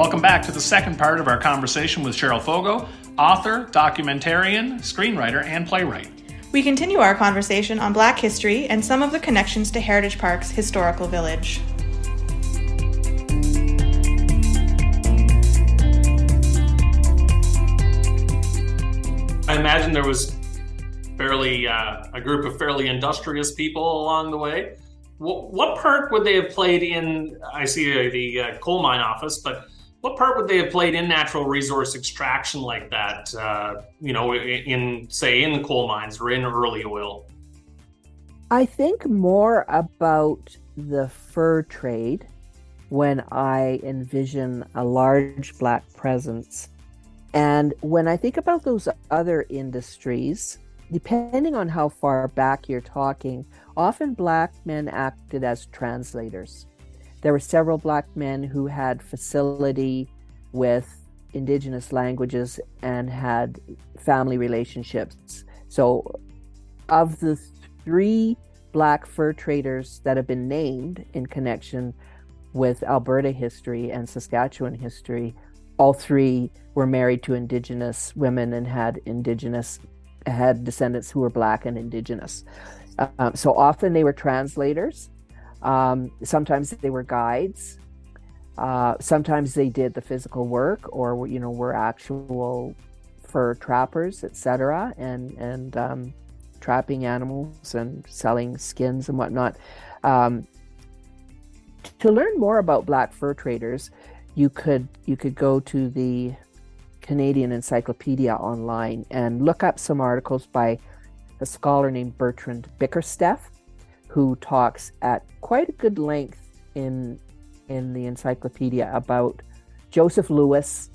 Welcome back to the second part of our conversation with Cheryl Foggo, author, documentarian, screenwriter, and playwright. We continue our conversation on Black history and some of the connections to Heritage Park's historical village. I imagine there was fairly uh, a group of fairly industrious people along the way. What, what, part would they have played in? I see uh, the uh, coal mine office, but what part would they have played in natural resource extraction like that? Uh, you know, in, say in the coal mines or in early oil. I think more about the fur trade when I envision a large black presence. And when I think about those other industries, depending on how far back you're talking, often black men acted as translators. There were several black men who had facility with indigenous languages and had family relationships. So, of the three black fur traders that have been named in connection with Alberta history and Saskatchewan history, all three were married to indigenous women and had indigenous had descendants who were black and indigenous. Um, so often they were translators um, sometimes they were guides. Uh, sometimes they did the physical work, or you know, were actual fur trappers, etc., and and um, trapping animals and selling skins and whatnot. Um, to learn more about black fur traders, you could you could go to the Canadian Encyclopedia online and look up some articles by a scholar named Bertrand Bickersteth who talks at quite a good length in in the encyclopedia about Joseph Lewis,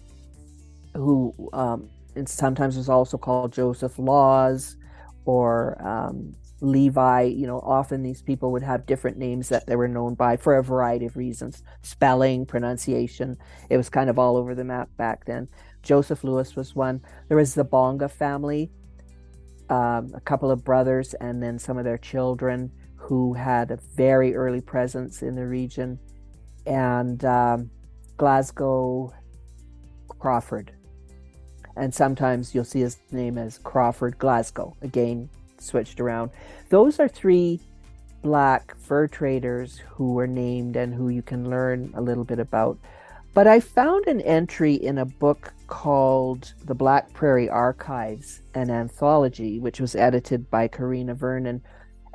who um, sometimes is also called Joseph Laws or um, Levi. You know, often these people would have different names that they were known by for a variety of reasons spelling, pronunciation. It was kind of all over the map back then. Joseph Lewis was one. There was the Bonga family, um, a couple of brothers, and then some of their children who had a very early presence in the region, and um, Glasgow Crawford. And sometimes you'll see his name as Crawford Glasgow, again switched around. Those are three black fur traders who were named and who you can learn a little bit about. But I found an entry in a book called The Black Prairie Archives, an anthology, which was edited by Karina Vernon,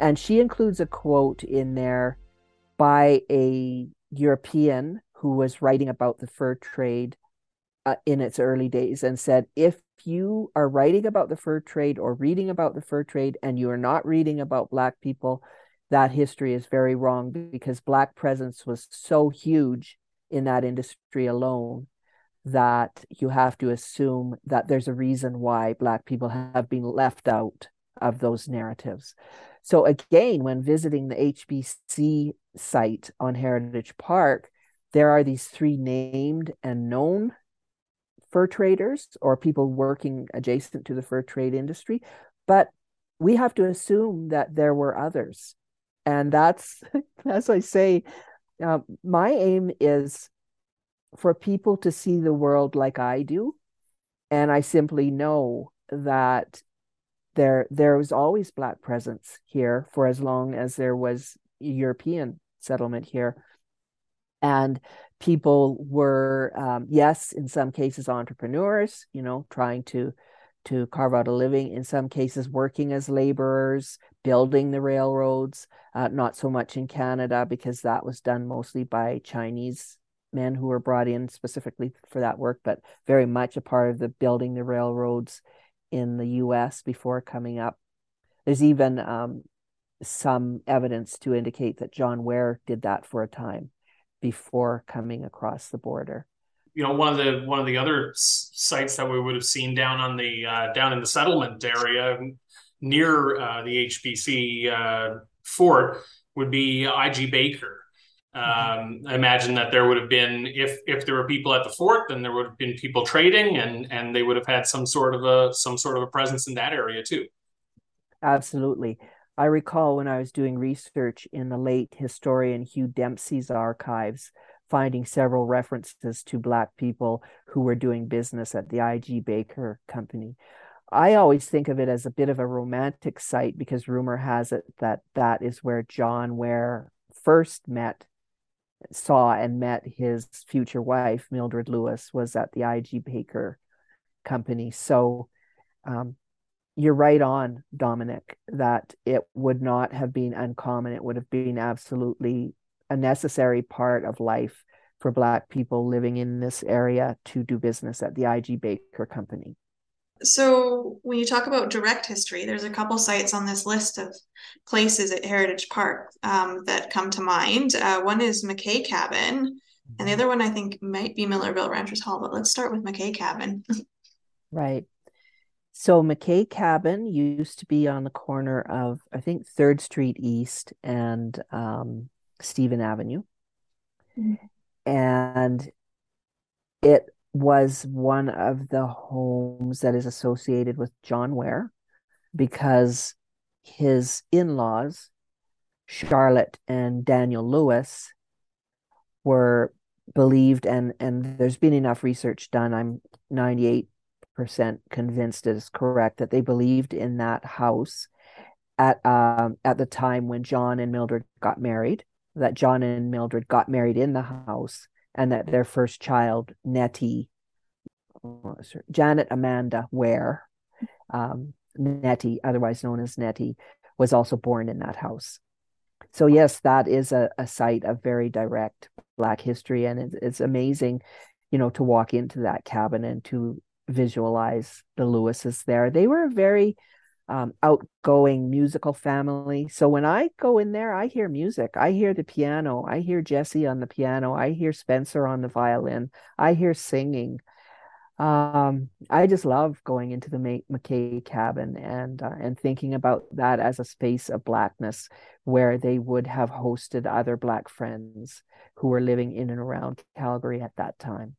and she includes a quote in there by a European who was writing about the fur trade uh, in its early days and said, if you are writing about the fur trade or reading about the fur trade and you are not reading about Black people, that history is very wrong because Black presence was so huge in that industry alone that you have to assume that there's a reason why Black people have been left out of those narratives. So again, when visiting the HBC site on Heritage Park, there are these three named and known fur traders or people working adjacent to the fur trade industry, but we have to assume that there were others. And that's, as I say, uh, my aim is for people to see the world like I do. And I simply know that there there was always black presence here for as long as there was European settlement here, and people were um, yes, in some cases entrepreneurs, you know, trying to to carve out a living. In some cases, working as laborers, building the railroads. Uh, not so much in Canada because that was done mostly by Chinese men who were brought in specifically for that work, but very much a part of the building the railroads in the US before coming up. There's even um, some evidence to indicate that John Ware did that for a time before coming across the border. You know, one of the one of the other sites that we would have seen down on the uh, down in the settlement area near uh, the HBC uh, fort would be IG Baker. Um, I imagine that there would have been, if if there were people at the fort, then there would have been people trading, and and they would have had some sort of a some sort of a presence in that area too. Absolutely. I recall when I was doing research in the late historian Hugh Dempsey's archives finding several references to Black people who were doing business at the I.G. Baker Company. I always think of it as a bit of a romantic site because rumor has it that that is where John Ware first met, saw and met his future wife, Mildred Lewis, was at the IG Baker company. So um, you're right on, Dominic, that it would not have been uncommon. It would have been absolutely a necessary part of life for Black people living in this area to do business at the IG Baker company. So, when you talk about direct history, there's a couple sites on this list of places at Heritage Park um, that come to mind. Uh, one is McKay Cabin, and the mm-hmm. other one I think might be Millarville Ranchers Hall. But let's start with McKay Cabin. right. So McKay Cabin used to be on the corner of I think Third Street East and um, Stephen Avenue, mm-hmm. and it was one of the homes that is associated with John Ware because his in-laws, Charlotte and Daniel Lewis, were believed and and there's been enough research done. I'm 98 percent convinced it is correct that they believed in that house at um, at the time when John and Mildred got married. That John and Mildred got married in the house, and that their first child, Nettie, Janet Amanda Ware, um, Nettie, otherwise known as Nettie, was also born in that house. So yes, that is a, a site of very direct Black history, and it's, it's amazing, you know, to walk into that cabin and to visualize the Lewises there. They were a very um, outgoing musical family. So when I go in there, I hear music. I hear the piano. I hear Jesse on the piano. I hear Spencer on the violin. I hear singing. Um, I just love going into the McKay cabin and uh, and thinking about that as a space of blackness where they would have hosted other black friends who were living in and around Calgary at that time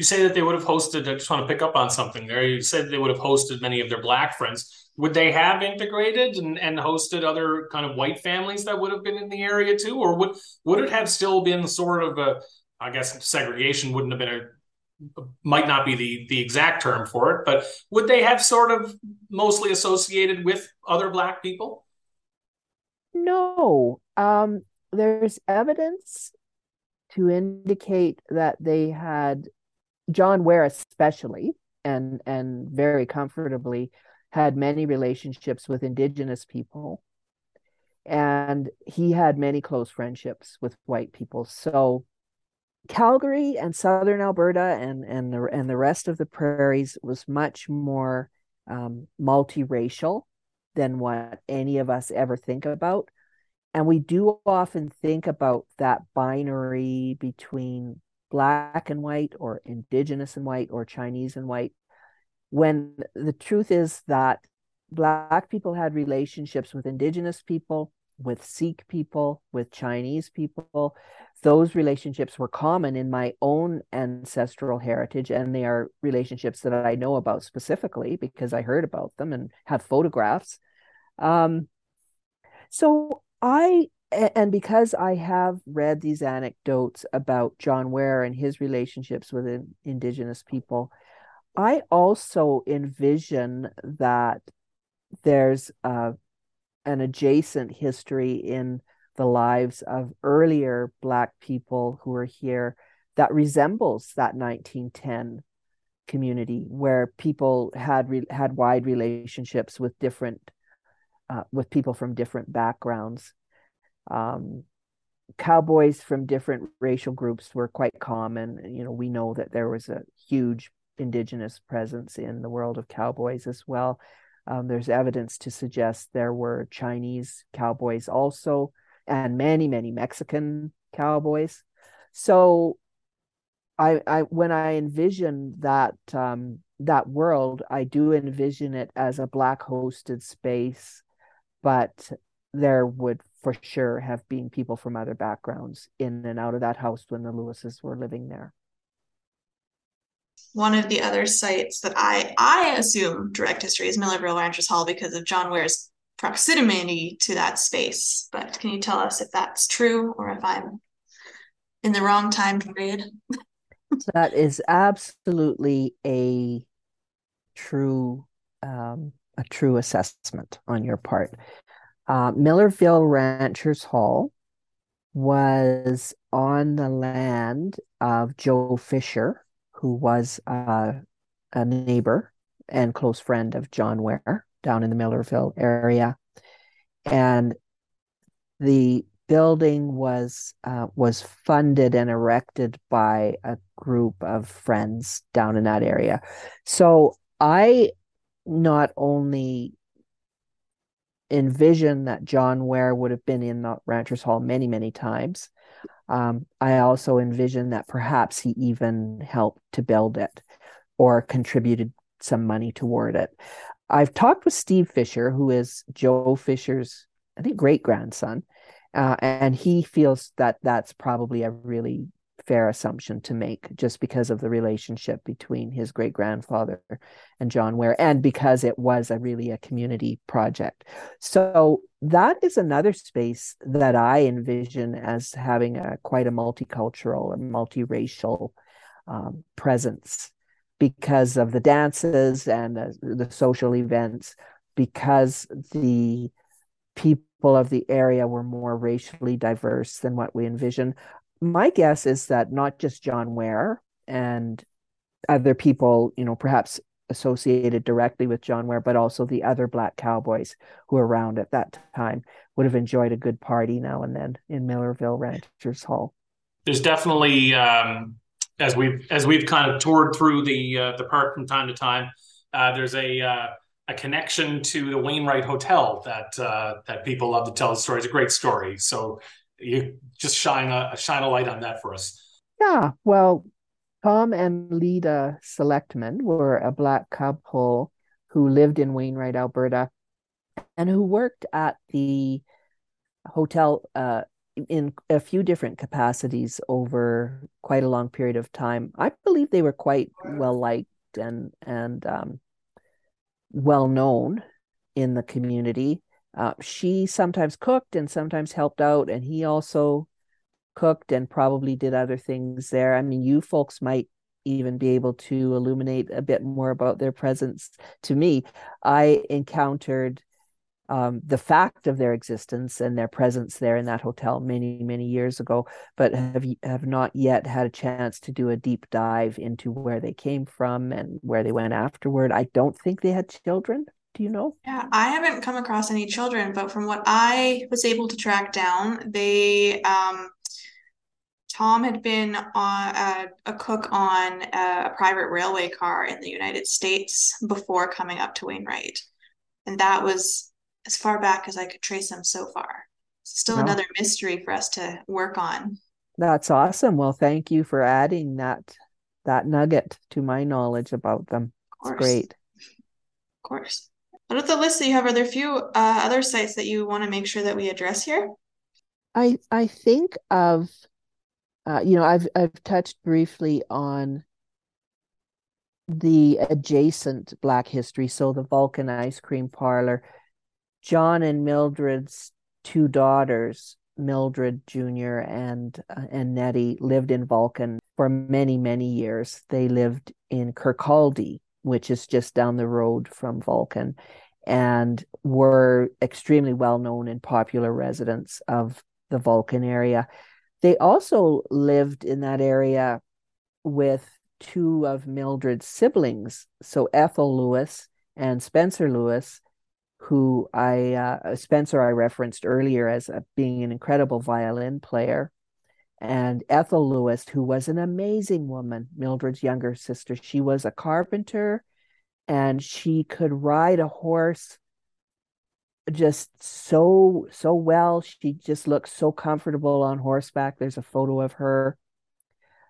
you say that they would have hosted i just want to pick up on something there. You said they would have hosted many of their black friends. Would they have integrated and, and hosted other kind of white families that would have been in the area too? Or would would it have still been sort of a i guess segregation wouldn't have been a might not be the the exact term for it but would they have sort of mostly associated with other black people? No. Um there's evidence to indicate that they had John Ware especially and and very comfortably had many relationships with indigenous people. And he had many close friendships with white people. So Calgary and southern Alberta and and the and the rest of the prairies was much more um, multiracial than what any of us ever think about. And we do often think about that binary between black and white or indigenous and white or Chinese and white, when the truth is that black people had relationships with indigenous people, with Sikh people, with Chinese people. Those relationships were common in my own ancestral heritage, and they are relationships that I know about specifically because I heard about them and have photographs. Um, so I and because I have read these anecdotes about John Ware and his relationships with indigenous people, I also envision that there's uh, an adjacent history in the lives of earlier Black people who were here that resembles that 1910 community where people had re- had wide relationships with different uh, with people from different backgrounds um, cowboys from different racial groups were quite common. You know, we know that there was a huge indigenous presence in the world of cowboys as well. Um, there's evidence to suggest there were Chinese cowboys also, and many, many Mexican cowboys. So, I, I when I envision that um, that world, I do envision it as a black hosted space, but there would for sure have been people from other backgrounds in and out of that house when the Lewises were living there. One of the other sites that I I assume direct history is Millarville Ranchers Hall because of John Ware's proximity to that space. But can you tell us if that's true or if I'm in the wrong time period. that is absolutely a true um, a true assessment on your part. Uh, Millarville Ranchers Hall was on the land of Joe Fisher, who was uh, a neighbor and close friend of John Ware down in the Millarville area. And the building was uh, was funded and erected by a group of friends down in that area. So I not only envision that John Ware would have been in the Ranchers Hall many, many times. Um, I also envision that perhaps he even helped to build it or contributed some money toward it. I've talked with Steve Fisher, who is Joe Fisher's, I think, great grandson, uh, and he feels that that's probably a really fair assumption to make just because of the relationship between his great grandfather and John Ware, and because it was a really a community project. So that is another space that I envision as having a quite a multicultural or multiracial um, presence because of the dances and the, the social events, because the people of the area were more racially diverse than what we envision my guess is that not just John Ware and other people, you know, perhaps associated directly with John Ware, but also the other black cowboys who were around at that time would have enjoyed a good party now and then in Millarville Ranchers Hall. There's definitely um, as we've as we've kind of toured through the uh, the park from time to time. Uh, there's a uh, a connection to the Wainwright Hotel that uh, that people love to tell the story. It's a great story. So you just shine a shine a light on that for us. Yeah, well, Tom and Lida Selectman were a black couple who lived in Wainwright, Alberta, and who worked at the hotel uh, in a few different capacities over quite a long period of time. I believe they were quite well liked and and um, well known in the community. Uh, she sometimes cooked and sometimes helped out, and he also cooked and probably did other things there. I mean, you folks might even be able to illuminate a bit more about their presence to me. I encountered um, the fact of their existence and their presence there in that hotel many, many years ago, but have have not yet had a chance to do a deep dive into where they came from and where they went afterward. I don't think they had children. Do you know? Yeah, I haven't come across any children, but from what I was able to track down, they um, Tom had been on a, a cook on a, private railway car in the United States before coming up to Wainwright, and that was as far back as I could trace him so far. Still no. another mystery for us to work on. That's awesome. Well, thank you for adding that that nugget to my knowledge about them. It's great. Of course. Out of the list that you have, are there a few uh, other sites that you want to make sure that we address here? I I think of, uh, you know, I've I've touched briefly on the adjacent Black history, so the Vulcan Ice Cream Parlor. John and Mildred's two daughters, Mildred Jr. and uh, and Nettie, lived in Vulcan for many many years. They lived in Kirkcaldy, which is just down the road from Vulcan, and were extremely well known and popular residents of the Vulcan area. They also lived in that area with two of Mildred's siblings, so Ethel Lewis and Spencer Lewis, who I uh, Spencer I referenced earlier as a, being an incredible violin player, and Ethel Lewis, who was an amazing woman, Mildred's younger sister. She was a carpenter and she could ride a horse just so so well. She just looks so comfortable on horseback. There's a photo of her.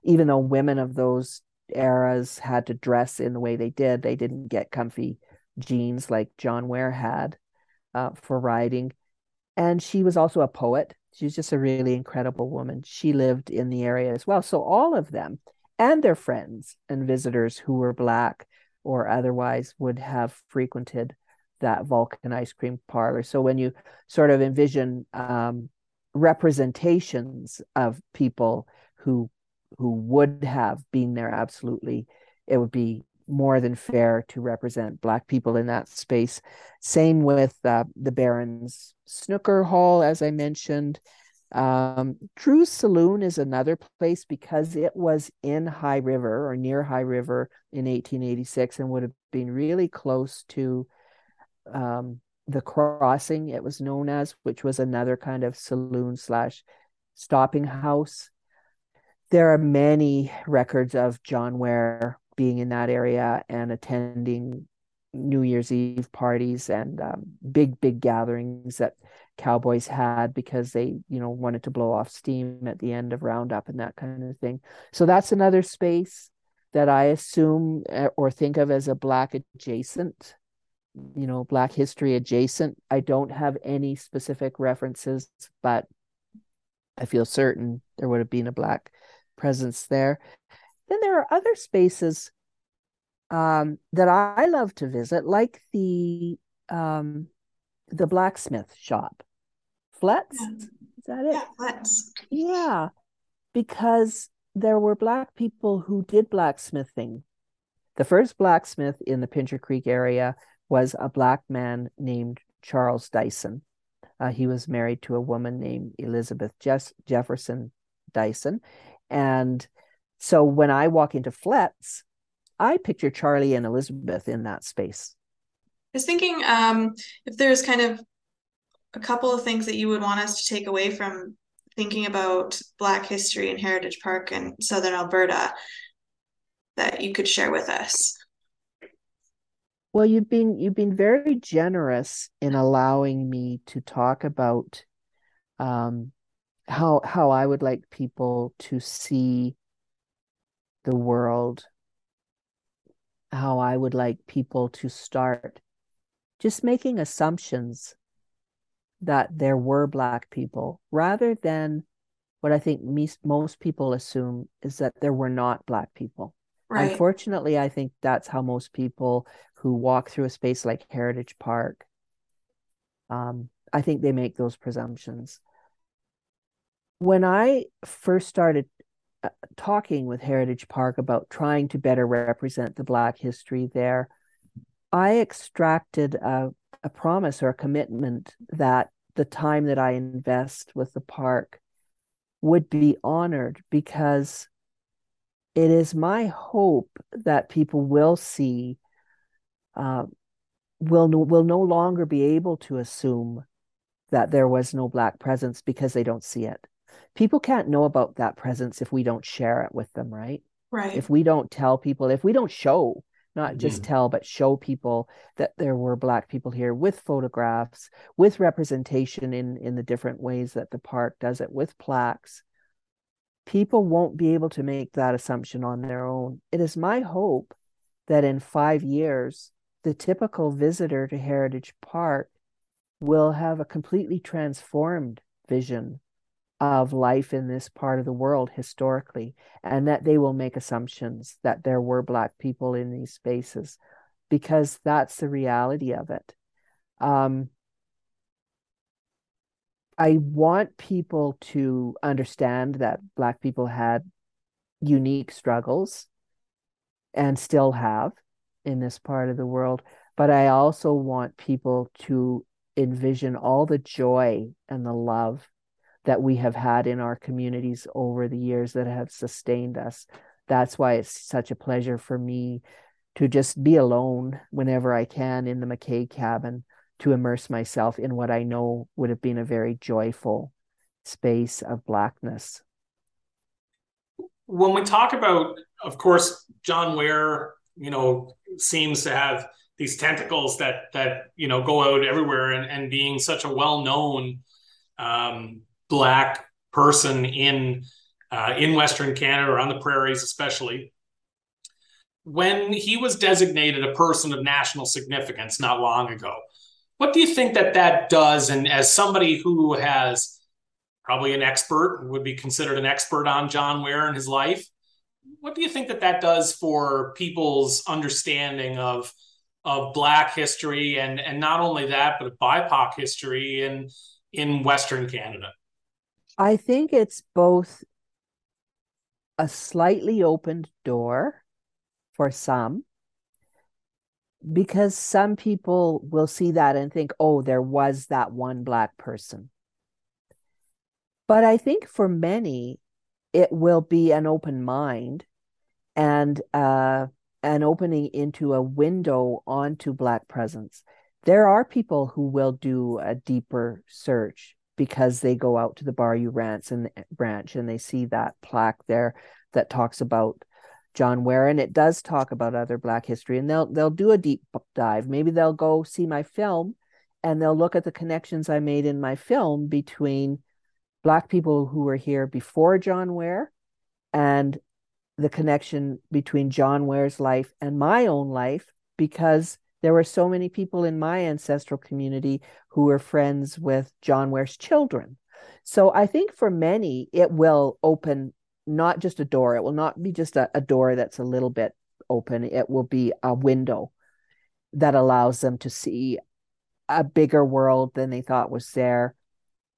Even though women of those eras had to dress in the way they did they didn't get comfy jeans like john ware had uh, for riding. And she was also a poet she's just a really incredible woman she lived in the area as well so all of them and their friends and visitors who were black or otherwise would have frequented that Vulcan ice cream parlor. So when you sort of envision um, representations of people who who would have been there absolutely it would be more than fair to represent black people in that space same with uh, the barons snooker hall as i mentioned um, Drew's Saloon is another place because it was in High River or near High River in 1886 and would have been really close to um, the crossing, it was known as, which was another kind of saloon slash stopping house. There are many records of John Ware being in that area and attending New Year's Eve parties and um, big, big gatherings that cowboys had because they, you know, wanted to blow off steam at the end of Roundup and that kind of thing. So that's another space that I assume eh, or think of as a Black adjacent, you know, Black history adjacent. I don't have any specific references, but I feel certain there would have been a Black presence there. Then there are other spaces um, that I love to visit, like the um, the blacksmith shop. Fletz, yeah. is that it? Yeah, Fletz. Yeah, because there were black people who did blacksmithing. The first blacksmith in the Pincher Creek area was a black man named Charles Dyson. Uh, he was married to a woman named Elizabeth Jeff- Jefferson Dyson. And so when I walk into Fletz, I picture Charlie and Elizabeth in that space. I was thinking um, if there's kind of a couple of things that you would want us to take away from thinking about Black history in Heritage Park in Southern Alberta that you could share with us. Well, you've been you've been very generous in allowing me to talk about um, how how I would like people to see the world how I would like people to start just making assumptions that there were Black people rather than what I think me, most people assume is that there were not Black people. Right. Unfortunately, I think that's how most people who walk through a space like Heritage Park, um, I think they make those presumptions. When I first started talking with Heritage Park about trying to better represent the Black history there, I extracted a, a promise or a commitment that the time that I invest with the park would be honored because it is my hope that people will see uh, will will no longer be able to assume that there was no black presence because they don't see it people can't know about that presence if we don't share it with them, right? Right. If we don't tell people, if we don't show, not just mm-hmm. tell, but show people that there were Black people here with photographs, with representation in, in the different ways that the park does it, with plaques, people won't be able to make that assumption on their own. It is my hope that in five years, the typical visitor to Heritage Park will have a completely transformed vision of life in this part of the world historically, and that they will make assumptions that there were Black people in these spaces, because that's the reality of it. Um, I want people to understand that Black people had unique struggles and still have in this part of the world. But I also want people to envision all the joy and the love that we have had in our communities over the years that have sustained us. That's why it's such a pleasure for me to just be alone whenever I can in the McKay cabin to immerse myself in what I know would have been a very joyful space of blackness. When we talk about, of course, John Ware, you know, seems to have these tentacles that that you know go out everywhere, and and being such a well known um, black person in uh, in Western Canada or on the prairies, especially. When he was designated a person of national significance not long ago, what do you think that that does? And as somebody who has probably an expert, would be considered an expert on John Ware and his life, what do you think that that does for people's understanding of of Black history and and not only that, but of BIPOC history in in Western Canada? I think it's both a slightly opened door for some because some people will see that and think, oh, there was that one Black person. But I think for many, it will be an open mind and uh, an opening into a window onto Black presence. There are people who will do a deeper search because they go out to the Bar U Ranch and eh, branch and they see that plaque there that talks about John Ware, and it does talk about other Black history, and they'll they'll do a deep dive. Maybe they'll go see my film, and they'll look at the connections I made in my film between Black people who were here before John Ware, and the connection between John Ware's life and my own life, because there were so many people in my ancestral community who were friends with John Ware's children. So I think for many, it will open not just a door. It will not be just a, a door that's a little bit open. It will be a window that allows them to see a bigger world than they thought was there,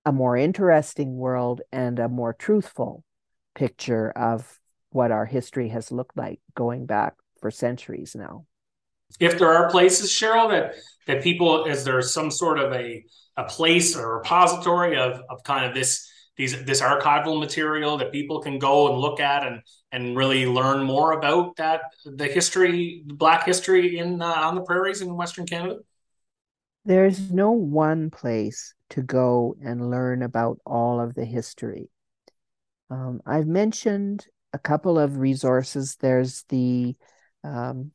a more interesting world, and a more truthful picture of what our history has looked like going back for centuries now. If there are places, Cheryl, that that people, is there some sort of a a place or repository of of kind of this these this archival material that people can go and look at and and really learn more about that the history black history in uh, on the prairies in western canada? There's no one place to go and learn about all of the history. Um, i've mentioned a couple of resources. There's the um,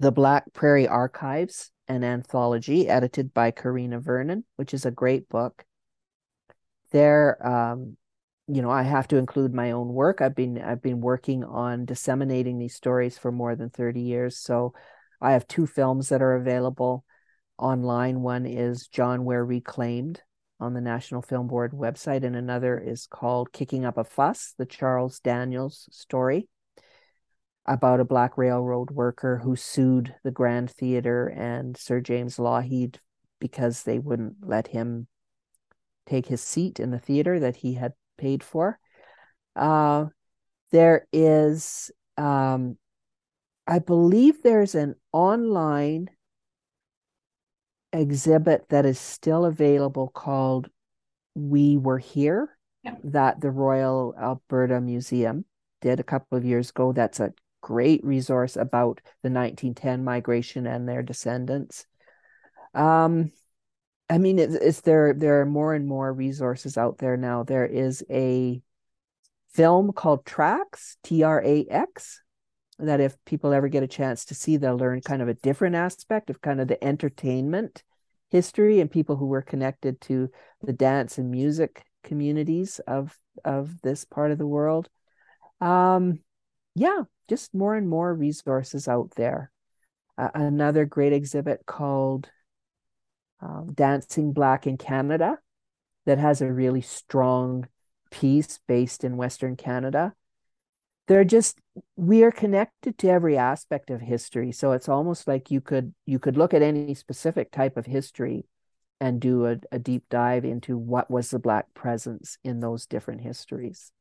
the black prairie archives an anthology edited by karina vernon which is a great book. There um, you know i have to include my own work. I've been i've been working on disseminating these stories for more than 30 years. So i have two films that are available online. One is john ware reclaimed on the national film board website and another is called kicking up a fuss the charles daniels story about a black railroad worker who sued the grand theater and sir james lougheed because they wouldn't let him take his seat in the theater that he had paid for. Uh, there is, um, I believe, there's an online exhibit that is still available called We Were Here yeah. that the Royal Alberta Museum did a couple of years ago. That's a great resource about the 1910 migration and their descendants. Um, I mean, it's, it's there. There are more and more resources out there now. There is a film called Tracks, T R A X, that if people ever get a chance to see, they'll learn kind of a different aspect of kind of the entertainment history and people who were connected to the dance and music communities of of this part of the world. Um, yeah, just more and more resources out there. Uh, another great exhibit called um, Dancing Black in Canada that has a really strong piece based in Western Canada. They're just we are connected to every aspect of history. So it's almost like you could you could look at any specific type of history and do a, a deep dive into what was the black presence in those different histories.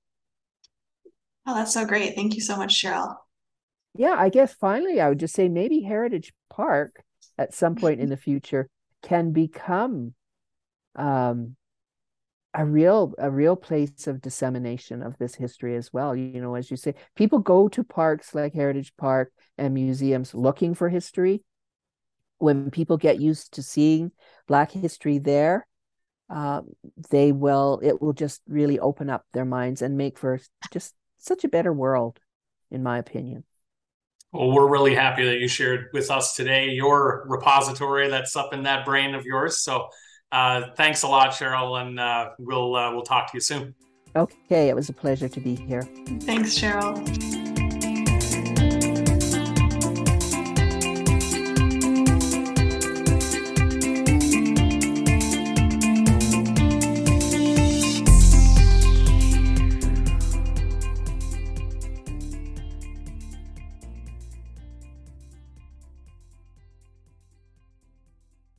Oh, that's so great. Thank you so much, Cheryl. Yeah, I guess finally I would just say maybe Heritage Park at some point in the future can become um, a real a real place of dissemination of this history as well you know as you say people go to parks like heritage park and museums looking for history when people get used to seeing black history there uh, they will it will just really open up their minds and make for just such a better world in my opinion well, we're really happy that you shared with us today your repository that's up in that brain of yours. So, uh, thanks a lot, Cheryl, and uh, we'll uh, we'll talk to you soon. Okay, it was a pleasure to be here. Thanks, Cheryl.